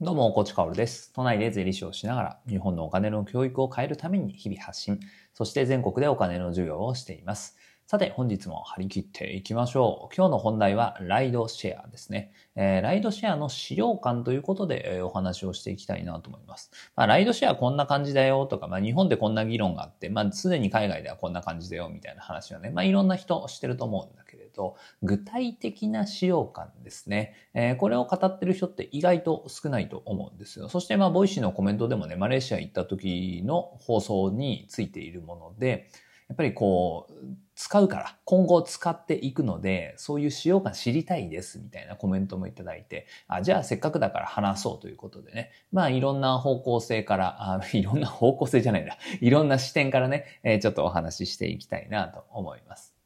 どうも、コーチカオルです。都内で税理士をしながら、日本のお金の教育を変えるために日々発信、そして全国でお金の授業をしています。さて、本日も張り切っていきましょう。今日の本題は、ライドシェアですね。えーライドシェアの使用感ということで、えーお話をしていきたいなと思います。まあ、ライドシェアこんな感じだよとか、まあ、日本でこんな議論があって、まあ、すでに海外ではこんな感じだよみたいな話はね、まあ、いろんな人してると思うんだけれど、と具体的な使用感ですね。えーこれを語ってる人って意外と少ないと思うんですよ。そして、まあ、 Voicyのコメントでもね、マレーシア行った時の放送についているもので、やっぱりこう、使うから、今後使っていくので、そういう使用感知りたいですみたいなコメントもいただいて、あじゃあせっかくだから話そうということでね、まあいろんな方向性から、あ いろんな方向性じゃないんだ、いろんな視点からね、えーちょっとお話ししていきたいなと思います。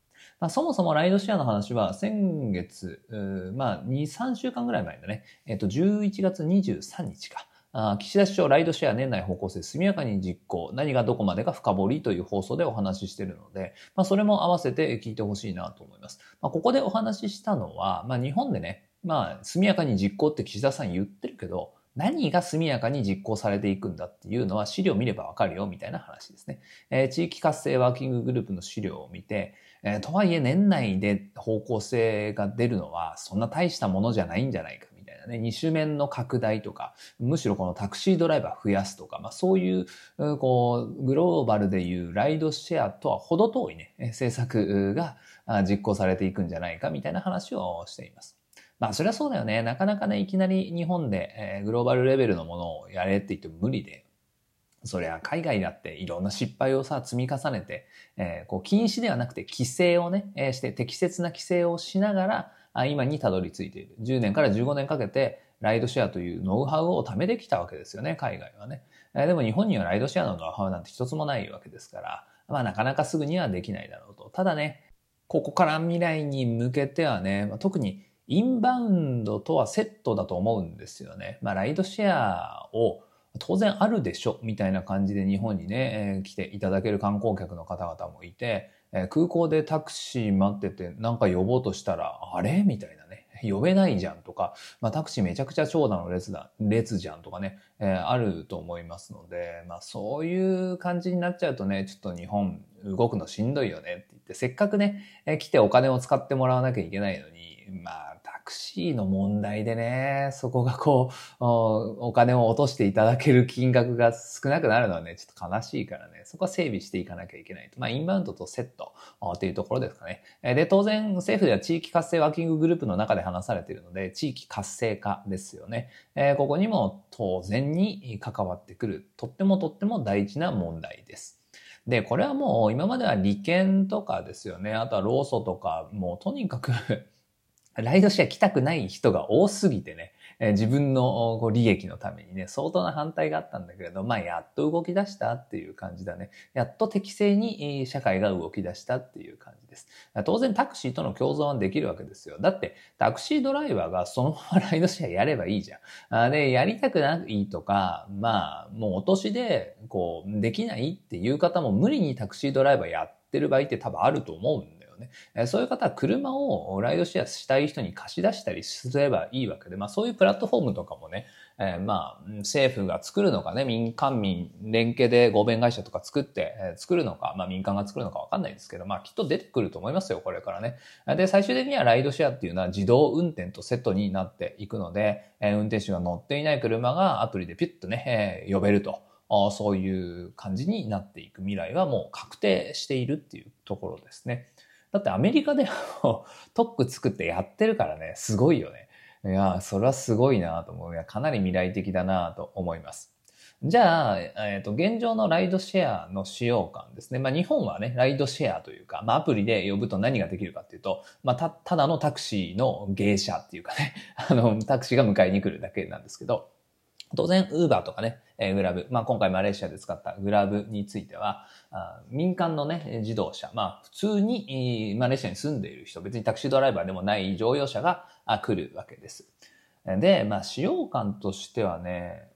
まあ、そもそもライドシェアの話は先月、まあ2、3週間ぐらい前だね、えっ、と11月23日か。岸田首相ライドシェア年内方向性速やかに実行、何がどこまでか深掘りという放送でお話ししているので、まあ、それも合わせて聞いてほしいなと思います。まあ、ここでお話ししたのは、まあ、日本でね、まあ、速やかに実行って岸田さん言ってるけど、何が速やかに実行されていくんだっていうのは資料見ればわかるよみたいな話ですね。えー地域活性ワーキンググループの資料を見て、えーとはいえ年内で方向性が出るのはそんな大したものじゃないんじゃないかみたいなね、二種面の拡大とか、むしろこのタクシードライバー増やすとか、まあそういう、こう、グローバルでいうライドシェアとは程遠いね、政策が実行されていくんじゃないかみたいな話をしています。まあそれはそうだよね。なかなかね、いきなり日本で、えーグローバルレベルのものをやれって言っても無理で、そりゃ海外だっていろんな失敗をさ、積み重ねて、えーこう禁止ではなくて規制をね、えーして適切な規制をしながら、あ今にたどり着いている。10年から15年かけて、ライドシェアというノウハウを貯めてきたわけですよね、海外はね。えーでも日本にはライドシェアのノウハウなんて一つもないわけですから、まあなかなかすぐにはできないだろうと。ただね、ここから未来に向けてはね、まあ特にインバウンドとはセットだと思うんですよね。まあライドシェアを当然あるでしょみたいな感じで日本にね、えー来ていただける観光客の方々もいて、えー空港でタクシー待っててなんか呼ぼうとしたら、あれ？みたいなね。呼べないじゃんとか、まあ、タクシーめちゃくちゃ長蛇の列だ、列じゃんとかね、えーあると思いますので、まあそういう感じになっちゃうとね、ちょっと日本動くのしんどいよねって言って、せっかくね、えー来てお金を使ってもらわなきゃいけないのに、まあクシーの問題でね、そこがこう、お金を落としていただける金額が少なくなるのはね、ちょっと悲しいからね、そこは整備していかなきゃいけないと。まあインバウンドとセットっていうところですかね。で、当然政府では地域活性ワーキンググループの中で話されているので、地域活性化ですよね。えここにも当然に関わってくる、とってもとっても大事な問題です。で、これはもう今までは利権とかですよね。あとは労組とか、もうとにかくライドシェア来たくない人が多すぎてね、え自分のこう利益のためにね、相当な反対があったんだけれど、まあやっと動き出したっていう感じだね。やっと適正に社会が動き出したっていう感じです。当然タクシーとの共存はできるわけですよ。だってタクシードライバーがそのまま ライドシェアやればいいじゃん。あで、やりたくないとか、まあ、もうお年で、こう、できないっていう方も無理にタクシードライバーやってる場合って多分あると思うんだよね。えそういう方は車をライドシェアしたい人に貸し出したりすればいいわけで、まあそういうプラットフォームとかもね、えーまあ政府が作るのかね、民間民連携で合弁会社とか作って、えー作るのか、まあ民間が作るのかわかんないですけど、まあきっと出てくると思いますよ、これからね。で、最終的にはライドシェアっていうのは自動運転とセットになっていくので、えー運転手が乗っていない車がアプリでピュッとね、え呼べると。そういう感じになっていく未来はもう確定しているっていうところですね。だってアメリカでも 特区作ってやってるからね、すごいよね。いや、それはすごいなと思う。いや、かなり未来的だなと思います。じゃあ、えっ、と、現状のライドシェアの使用感ですね。まあ、日本はね、ライドシェアというか、まあ、アプリで呼ぶと何ができるかっていうと、まあ、た、ただのタクシーの芸者っていうかね、あの、タクシーが迎えに来るだけなんですけど、当然、ウーバーとかね、えーグラブ、まあ、今回マレーシアで使ったグラブについては、民間のね、自動車、まあ、普通に、マレーシアに住んでいる人、別にタクシードライバーでもない乗用車が来るわけです。で、まあ、使用感としてはね、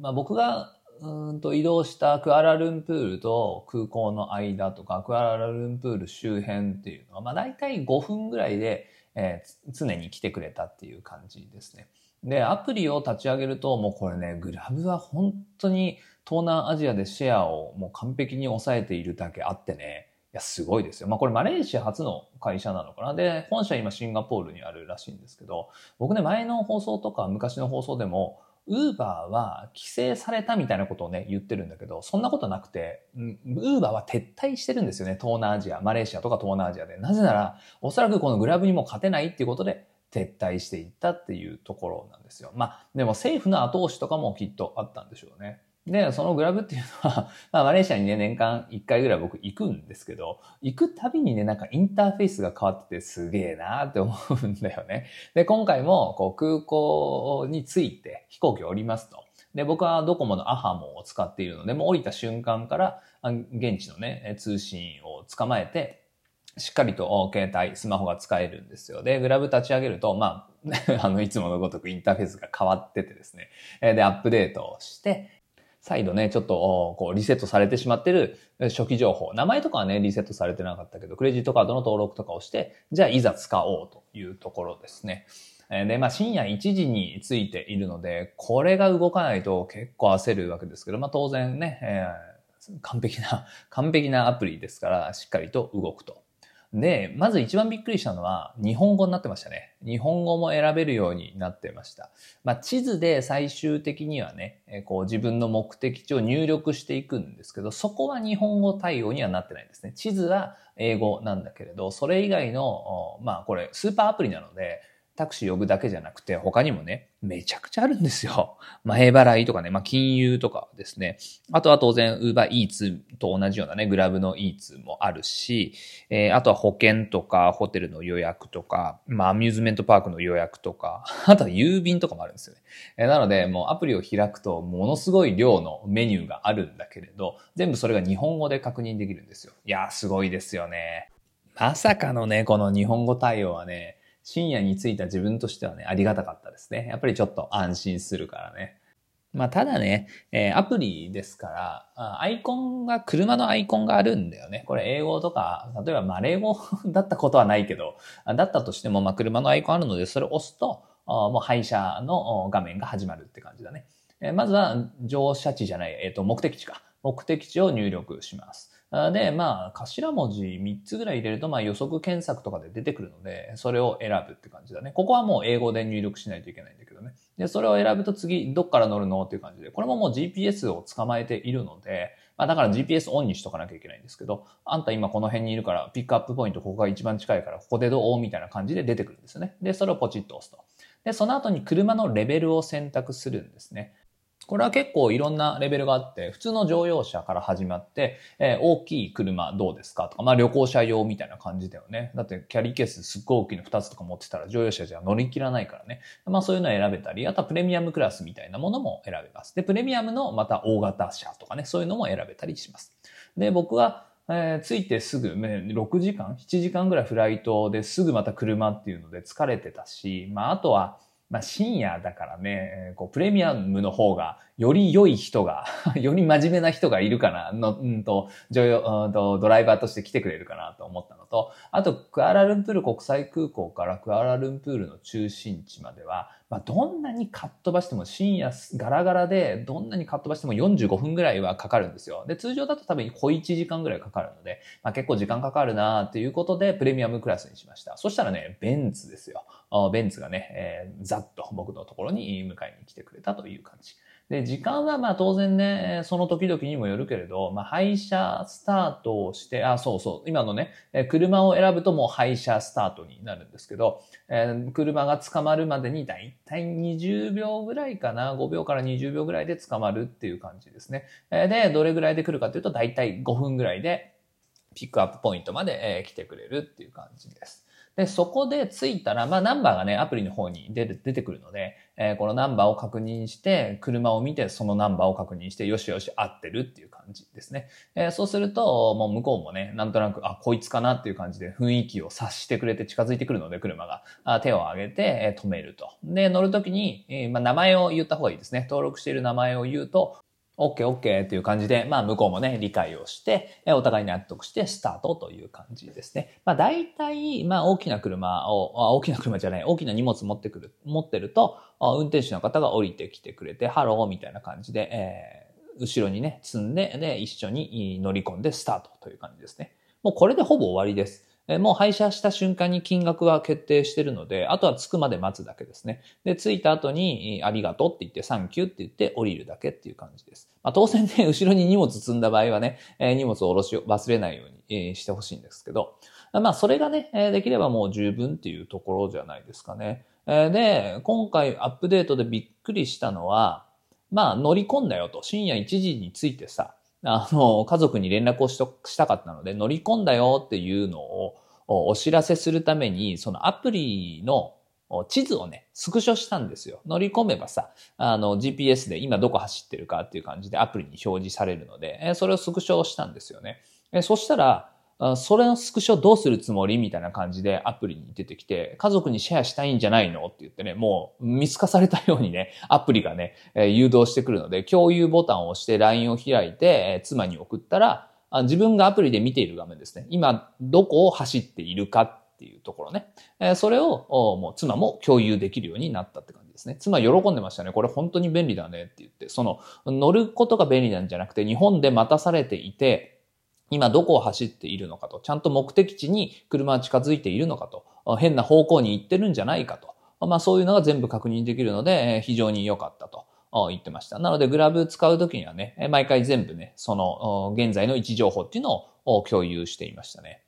まあ、僕がうーんと移動したクアラルンプールと空港の間とか、クアラルンプール周辺っていうのは、まあ大体5分ぐらいで、えー常に来てくれたっていう感じですね。で、アプリを立ち上げると、もうこれね、グラブは本当に東南アジアでシェアをもう完璧に抑えているだけあってね、いや、すごいですよ。まあこれマレーシア初の会社なのかな。で、本社今シンガポールにあるらしいんですけど、僕ね、前の放送とか昔の放送でも、ウーバーは規制されたみたいなことをね、言ってるんだけど、そんなことなくて、ウーバーは撤退してるんですよね。東南アジア、マレーシアとか東南アジアで。なぜなら、おそらくこのグラブにも勝てないっていうことで、撤退していったっていうところなんですよ。まあ、でも政府の後押しとかもきっとあったんでしょうね。で、そのグラブっていうのは、まあ、マレーシアにね、年間1回ぐらい僕行くんですけど、行くたびにね、なんかインターフェースが変わっててすげえなーって思うんだよね。で、今回も、こう、空港に着いて飛行機降りますと。で、僕はドコモのアハモを使っているので、もう降りた瞬間から、現地のね、通信を捕まえて、しっかりと携帯、スマホが使えるんですよ。で、グラブ立ち上げると、まあ、あの、いつものごとくインターフェースが変わっててですね。で、アップデートをして、再度ね、ちょっと、こう、リセットされてしまってる初期情報。名前とかはね、リセットされてなかったけど、クレジットカードの登録とかをして、じゃあいざ使おうというところですね。で、まあ深夜1時についているので、これが動かないと結構焦るわけですけど、まあ当然ね、えー、完璧な、完璧なアプリですから、しっかりと動くと。で、まず一番びっくりしたのは、日本語になってましたね。日本語も選べるようになってました。まあ、地図で最終的にはね、こう自分の目的地を入力していくんですけど、そこは日本語対応にはなってないんですね。地図は英語なんだけれど、それ以外の、まあこれスーパーアプリなので、タクシー呼ぶだけじゃなくて、他にもね、めちゃくちゃあるんですよ。前払いとかね、まあ、金融とかですね。あとは当然、ウーバーイーツと同じようなね、グラブのイーツもあるし、えー、あとは保険とか、ホテルの予約とか、まあ、アミューズメントパークの予約とか、あとは郵便とかもあるんですよね。えー、なので、もうアプリを開くと、ものすごい量のメニューがあるんだけれど、全部それが日本語で確認できるんですよ。いやー、すごいですよね。まさかのね、この日本語対応はね、深夜に着いた自分としてはね、ありがたかったですね。やっぱりちょっと安心するからね。まあ、ただね、えー、アプリですから、アイコンが、車のアイコンがあるんだよね。これ英語とか、例えばマレー語 だったことはないけど、だったとしても、まあ、車のアイコンあるので、それを押すと、もう配車の画面が始まるって感じだね。えー、まずは、乗車地じゃない、えっ、ー、と、目的地か。目的地を入力します。で、まあ、頭文字3つぐらい入れると、まあ予測検索とかで出てくるので、それを選ぶって感じだね。ここはもう英語で入力しないといけないんだけどね。で、それを選ぶと次、どっから乗るのっていう感じで、これももう GPS を捕まえているので、まあだから GPS オンにしとかなきゃいけないんですけど、あんた今この辺にいるから、ピックアップポイントここが一番近いから、ここでどうみたいな感じで出てくるんですよね。で、それをポチッと押すと。で、その後に車のレベルを選択するんですね。これは結構いろんなレベルがあって、普通の乗用車から始まって、えー、大きい車どうですかとか、まあ旅行者用みたいな感じだよね。だってキャリーケースすっごい大きいの2つとか持ってたら乗用車じゃ乗り切らないからね。まあそういうのを選べたり、あとはプレミアムクラスみたいなものも選べます。で、プレミアムのまた大型車とかね、そういうのも選べたりします。で、僕は、えー、着いてすぐ、ね、6時間 ?7 時間ぐらいフライトですぐまた車っていうので疲れてたし、まああとは、まあ深夜だからね、こうプレミアムの方がより良い人が より真面目な人がいるかな、の、うんと、女優、うんと、ドライバーとして来てくれるかなと思ったのと、あと、クアラルンプール国際空港からクアラルンプールの中心地までは、まあ、どんなにかっ飛ばしても深夜ガラガラで、どんなにかっ飛ばしても45分ぐらいはかかるんですよ。で、通常だと多分小1時間ぐらいかかるので、まあ、結構時間かかるなーっていうことで、プレミアムクラスにしました。そしたらね、ベンツですよ。ベンツがね、えー、ざっと僕のところに迎えに来てくれたという感じ。で、時間はまあ当然ね、その時々にもよるけれど、まあ配車スタートをして、あ、そうそう、今のね、車を選ぶともう配車スタートになるんですけど、えー、車が捕まるまでにだいたい20秒ぐらいかな、5秒から20秒ぐらいで捕まるっていう感じですね。で、どれぐらいで来るかというと、だいたい5分ぐらいでピックアップポイントまで来てくれるっていう感じです。で、そこで着いたら、まあナンバーがね、アプリの方に出る、出てくるので、えー、このナンバーを確認して、車を見てそのナンバーを確認して、よしよし合ってるっていう感じですね。えー、そうすると、もう向こうもね、なんとなく、あ、こいつかなっていう感じで雰囲気を察してくれて近づいてくるので、車が。あ手を挙げて、えー、止めると。で、乗るときに、え、まあ名前を言った方がいいですね。登録している名前を言うと、OK, OK っていう感じで、まあ向こうもね、理解をして、お互い納得してスタートという感じですね。まあ大体、まあ大きな車を、大きな車じゃない、大きな荷物持ってくる、持ってると、運転手の方が降りてきてくれて、ハローみたいな感じで、えー、後ろにね、積んで、で、一緒に乗り込んでスタートという感じですね。もうこれでほぼ終わりです。もう配車した瞬間に金額は決定してるので、あとは着くまで待つだけですね。で、着いた後に、ありがとうって言って、サンキューって言って降りるだけっていう感じです。まあ、当然ね、後ろに荷物積んだ場合はね、荷物を下ろし忘れないようにしてほしいんですけど、まあ、それがね、できればもう十分っていうところじゃないですかね。で、今回アップデートでびっくりしたのは、まあ、乗り込んだよと。深夜1時に着いてさ、あの、家族に連絡をしとしたかったので、乗り込んだよっていうのをお知らせするために、そのアプリの地図をね、スクショしたんですよ。乗り込めばさ、あの GPS で今どこ走ってるかっていう感じでアプリに表示されるので、それをスクショしたんですよね。そしたら、それのスクショどうするつもりみたいな感じでアプリに出てきて、家族にシェアしたいんじゃないのって言ってね、もう見透かされたようにね、アプリがね、誘導してくるので、共有ボタンを押して LINE を開いて、妻に送ったら、自分がアプリで見ている画面ですね。今、どこを走っているかっていうところね。それを、もう妻も共有できるようになったって感じですね。妻喜んでましたね。これ本当に便利だねって言って、その、乗ることが便利なんじゃなくて、日本で待たされていて、今どこを走っているのかと、ちゃんと目的地に車は近づいているのかと、変な方向に行ってるんじゃないかと。まあそういうのが全部確認できるので、非常に良かったと。言ってました。なので、グラブ使うときにはね、毎回全部ね、その、現在の位置情報っていうのを共有していましたね。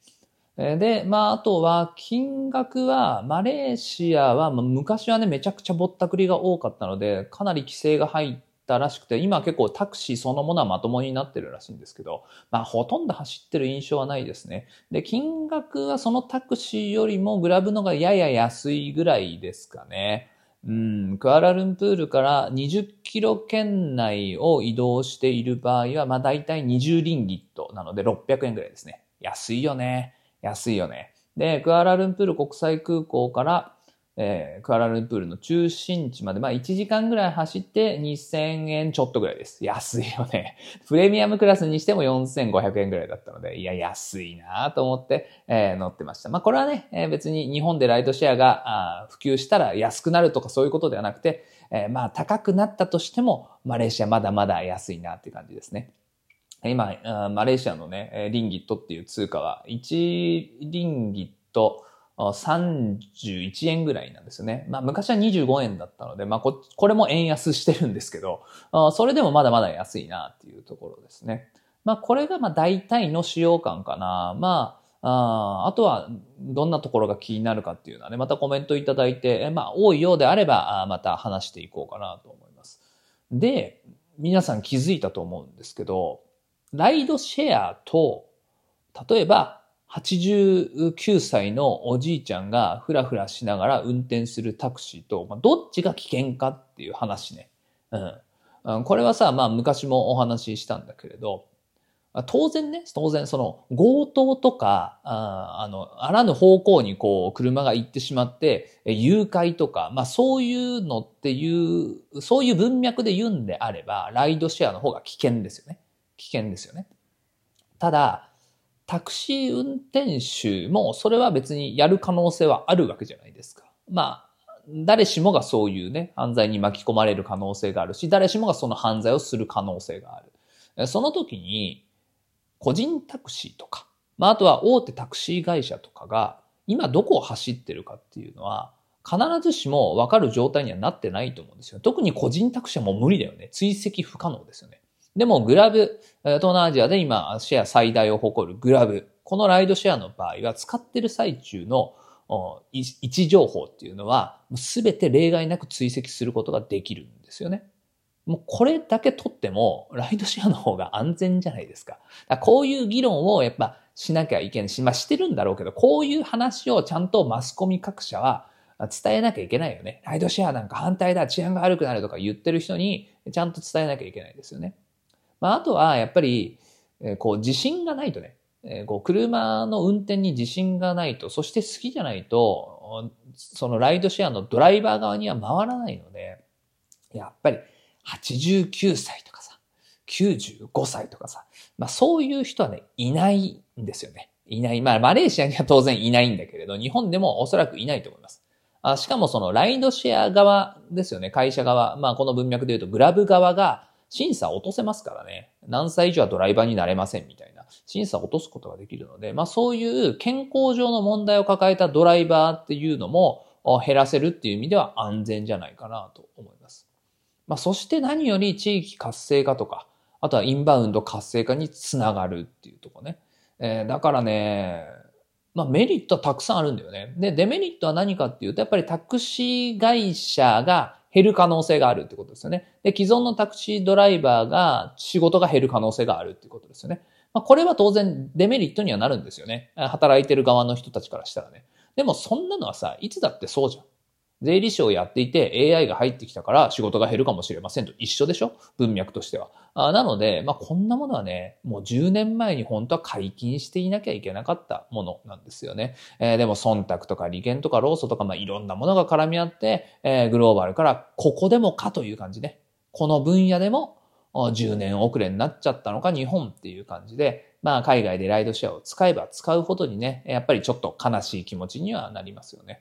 で、まあ、あとは、金額は、マレーシアは、昔はね、めちゃくちゃぼったくりが多かったので、かなり規制が入ったらしくて、今結構タクシーそのものはまともになってるらしいんですけど、まあ、ほとんど走ってる印象はないですね。で、金額はそのタクシーよりもグラブのがやや安いぐらいですかね。うん、クアラルンプールから20キロ圏内を移動している場合は、まあ大体20リンギットなので600円ぐらいですね。安いよね。安いよね。で、クアラルンプール国際空港からえー、クアラルンプールの中心地まで、まあ1時間ぐらい走って2000円ちょっとぐらいです。安いよね。プレミアムクラスにしても4500円ぐらいだったので、いや、安いなと思って、えー、乗ってました。まあこれはね、えー、別に日本でライドシェアが普及したら安くなるとかそういうことではなくて、えー、まあ高くなったとしても、マレーシアまだまだ安いなっていう感じですね。今、マレーシアのね、リンギットっていう通貨は、1リンギット、31円ぐらいなんですよね。まあ昔は25円だったので、まあここれも円安してるんですけど、それでもまだまだ安いなっていうところですね。まあこれがまあ大体の使用感かな。まあ、ああとはどんなところが気になるかっていうのはね、またコメントいただいて、まあ多いようであればまた話していこうかなと思います。で、皆さん気づいたと思うんですけど、ライドシェアと、例えば89歳のおじいちゃんがふらふらしながら運転するタクシーと、まあ、どっちが危険かっていう話ね。うん。これはさ、まあ昔もお話ししたんだけれど、当然ね、当然その強盗とか、ああの、あらぬ方向にこう車が行ってしまって、誘拐とか、まあそういうのっていう、そういう文脈で言うんであれば、ライドシェアの方が危険ですよね。危険ですよね。ただ、タクシー運転手もそれは別にやる可能性はあるわけじゃないですか。まあ、誰しもがそういうね、犯罪に巻き込まれる可能性があるし、誰しもがその犯罪をする可能性がある。その時に、個人タクシーとか、まあ、あとは大手タクシー会社とかが、今どこを走ってるかっていうのは、必ずしも分かる状態にはなってないと思うんですよ。特に個人タクシーはもう無理だよね。追跡不可能ですよね。でもグラブ、東南アジアで今シェア最大を誇るグラブ。このライドシェアの場合は使ってる最中の位置情報っていうのはすべて例外なく追跡することができるんですよね。もうこれだけ取ってもライドシェアの方が安全じゃないですか。かこういう議論をやっぱしなきゃいけないし、まあしてるんだろうけど、こういう話をちゃんとマスコミ各社は伝えなきゃいけないよね。ライドシェアなんか反対だ、治安が悪くなるとか言ってる人にちゃんと伝えなきゃいけないですよね。まあ、あとはやっぱり、え、こう自信がないとね、え、こう車の運転に自信がないと、そして好きじゃないと、そのライドシェアのドライバー側には回らないので、やっぱり89歳とかさ、95歳とかさ。まあそういう人はね、いないんですよね。いない。まあマレーシアには当然いないんだけれど、日本でもおそらくいないと思います。あしかもそのライドシェア側ですよね。会社側。まあこの文脈で言うとグラブ側が審査落とせますからね。何歳以上はドライバーになれませんみたいな。審査落とすことができるので、まあそういう健康上の問題を抱えたドライバーっていうのも減らせるっていう意味では安全じゃないかなと思います。まあそして何より地域活性化とか、あとはインバウンド活性化につながるっていうとこね。えー、だからね、まあメリットはたくさんあるんだよね。で、デメリットは何かっていうと、やっぱりタクシー会社が減る可能性があるってことですよね。で、既存のタクシードライバーが仕事が減る可能性があるってことですよね。まあこれは当然デメリットにはなるんですよね。働いてる側の人たちからしたらね。でもそんなのはさ、いつだってそうじゃん。税理士をやっていて AI が入ってきたから仕事が減るかもしれませんと一緒でしょ？文脈としては。あなので、まあ、こんなものはね、もう10年前に本当は解禁していなきゃいけなかったものなんですよね。えー、でも忖度とか利権とか労組とか、まあ、いろんなものが絡み合って、えー、グローバルからここでもかという感じで、この分野でも10年遅れになっちゃったのか日本っていう感じで、まあ海外でライドシェアを使えば使うほどにね、やっぱりちょっと悲しい気持ちにはなりますよね。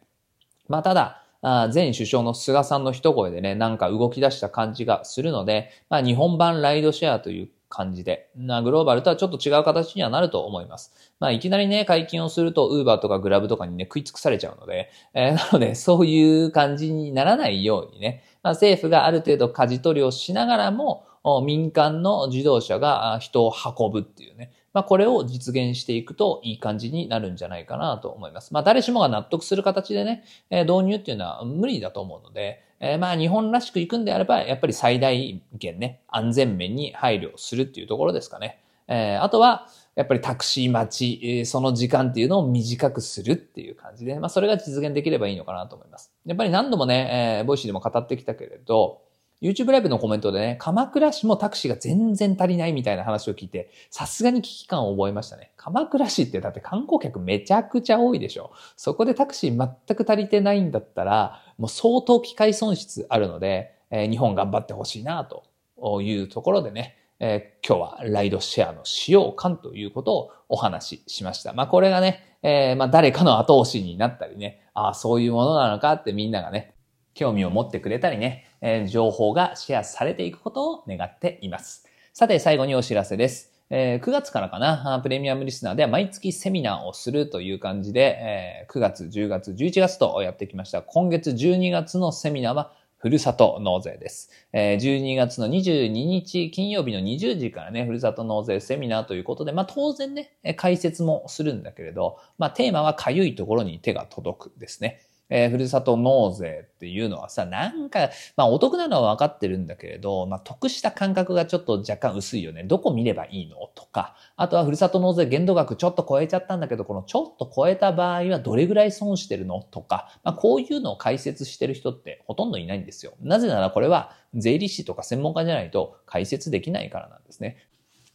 まあただ、前首相の菅さんの一声でね、なんか動き出した感じがするので、まあ日本版ライドシェアという感じで、なグローバルとはちょっと違う形にはなると思います。まあいきなりね、解禁をすると、ウーバーとかグラブとかにね、食い尽くされちゃうので、えー、なのでそういう感じにならないようにね、まあ政府がある程度舵取りをしながらも、民間の自動車が人を運ぶっていうね。まあ、これを実現していくといい感じになるんじゃないかなと思います。まあ、誰しもが納得する形でね、え導入っていうのは無理だと思うので、えまあ、日本らしく行くんであれば、やっぱり最大限ね、安全面に配慮するっていうところですかね。えあとは、やっぱりタクシー待ち、えその時間っていうのを短くするっていう感じで、まあ、それが実現できればいいのかなと思います。やっぱり何度もね、えー、 Voicyでも語ってきたけれど、YouTube ライブのコメントでね、鎌倉市もタクシーが全然足りないみたいな話を聞いて、さすがに危機感を覚えましたね。鎌倉市ってだって観光客めちゃくちゃ多いでしょ。そこでタクシー全く足りてないんだったら、もう相当機会損失あるので、えー、日本頑張ってほしいなというところでね、えー、今日はライドシェアの使用感ということをお話ししました。まあこれがね、えー、まあ誰かの後押しになったりね、ああ、そういうものなのかってみんながね、興味を持ってくれたりね、え情報がシェアされていくことを願っています。さて、最後にお知らせです。え9月からかな、プレミアムリスナーでは毎月セミナーをするという感じで、え9月、10月、11月とやってきました。今月12月のセミナーは、ふるさと納税です。12月の22日金曜日の20時からね、ふるさと納税セミナーということで、まあ当然ね、解説もするんだけれど、まあテーマはかゆいところに手が届くですね。えー、ふるさと納税っていうのはさ、なんか、まあお得なのは分かってるんだけれど、まあ得した感覚がちょっと若干薄いよね。どこ見ればいいの？とか、あとはふるさと納税限度額ちょっと超えちゃったんだけど、このちょっと超えた場合はどれぐらい損してるの？とか、まあこういうのを解説してる人ってほとんどいないんですよ。なぜならこれは税理士とか専門家じゃないと解説できないからなんですね。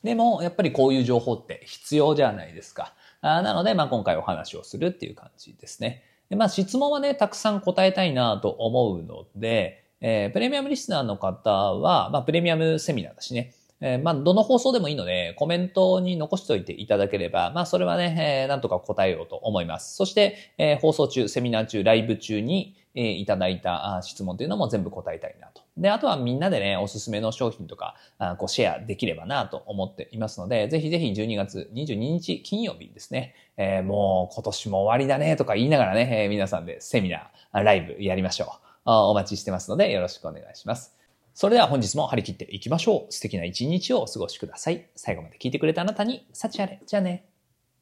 でも、やっぱりこういう情報って必要じゃないですか。あなので、まあ今回お話をするっていう感じですね。で、まあ質問はね、たくさん答えたいなと思うので、えー、プレミアムリスナーの方は、まあプレミアムセミナーだしね、えー、まあ、どの放送でもいいので、コメントに残しておいていただければ、まあ、それはね、えー、なんとか答えようと思います。そして、えー、放送中、セミナー中、ライブ中に、え、いただいた質問というのも全部答えたいなと。で、あとはみんなでね、おすすめの商品とか、あこうシェアできればなと思っていますので、ぜひぜひ12月22日金曜日ですね、えー、もう今年も終わりだねとか言いながらね、えー、皆さんでセミナー、ライブやりましょう。お待ちしてますので、よろしくお願いします。それでは本日も張り切っていきましょう。素敵な一日をお過ごしください。最後まで聞いてくれたあなたに、幸あれ。じゃあね。